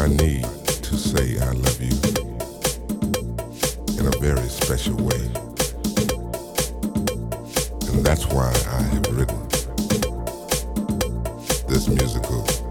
I need to say I love you in a very special way. And that's why I have written this musical.